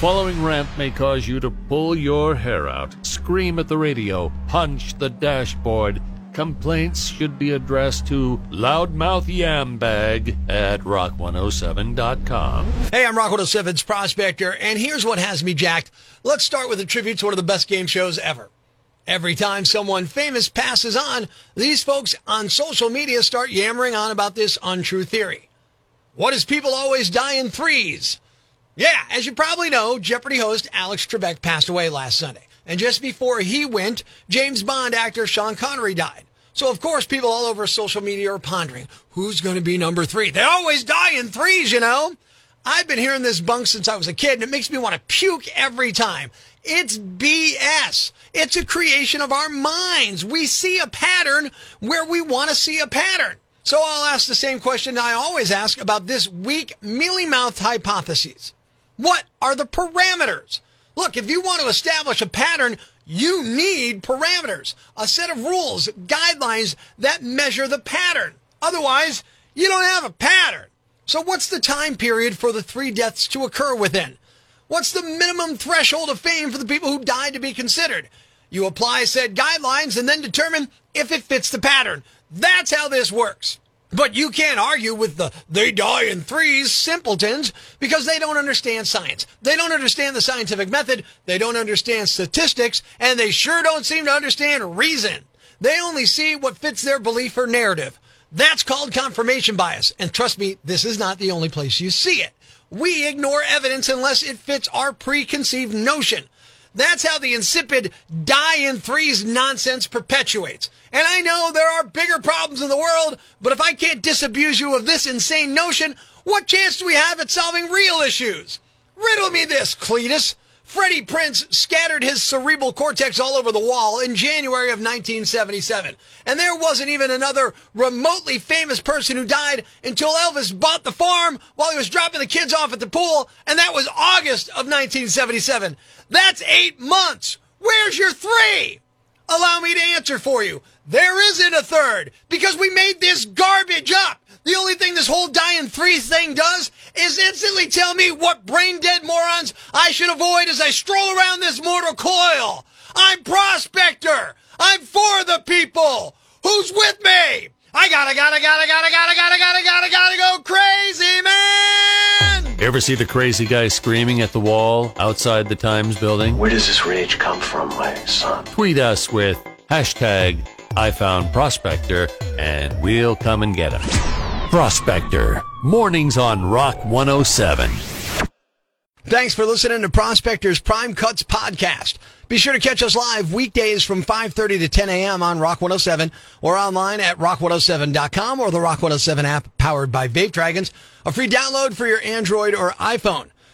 following rant may cause you to pull your hair out, scream at the radio, punch the dashboard. Complaints should be addressed to loudmouth yambag at rock107.com. Hey, I'm Rock 107's Prospector, and here's what has me jacked. Let's start with a tribute to one of the best game shows ever. Every time someone famous passes on, these folks on social media start yammering on about this untrue theory. What does people always die in threes? Yeah, as you probably know, Jeopardy host Alex Trebek passed away last Sunday. And just before he went, James Bond actor Sean Connery died. So, of course, people all over social media are pondering who's going to be number three. They always die in threes, you know? I've been hearing this bunk since I was a kid, and it makes me want to puke every time. It's BS. It's a creation of our minds. We see a pattern where we want to see a pattern. So I'll ask the same question I always ask about this weak, mealy mouthed hypotheses. What are the parameters? Look, if you want to establish a pattern, you need parameters, a set of rules, guidelines that measure the pattern. Otherwise, you don't have a pattern. So what's the time period for the three deaths to occur within? What's the minimum threshold of fame for the people who died to be considered? You apply said guidelines and then determine if it fits the pattern. That's how this works. But you can't argue with the they die in threes simpletons because they don't understand science. They don't understand the scientific method. They don't understand statistics and they sure don't seem to understand reason. They only see what fits their belief or narrative. That's called confirmation bias. And trust me, this is not the only place you see it. We ignore evidence unless it fits our preconceived notion. That's how the insipid die in threes nonsense perpetuates. And I know there are bigger problems in the world, but if I can't disabuse you of this insane notion, what chance do we have at solving real issues? Riddle me this, Cletus. Freddie Prinze scattered his cerebral cortex all over the wall in January of 1977. And there wasn't even another remotely famous person who died until Elvis bought the farm while he was dropping the kids off at the pool, and that was August of 1977. That's eight months. Where's your three? Allow answer for you. There isn't a third because we made this garbage up. The only thing this whole dying three thing does is instantly tell me what brain dead morons I should avoid as I stroll around this mortal coil. I'm Prospector. I'm for the people. Who's with me? I gotta, gotta, gotta, gotta, gotta, gotta, gotta, gotta, gotta go crazy, man! Ever see the crazy guy screaming at the wall outside the Times building? Where does this rage come from, my son? Tweet us with hashtag I found Prospector and we'll come and get him. Prospector, mornings on Rock 107. Thanks for listening to Prospector's Prime Cuts podcast. Be sure to catch us live weekdays from 5:30 to 10 a.m. on Rock 107 or online at rock107.com or the Rock 107 app powered by Vape Dragons, a free download for your Android or iPhone.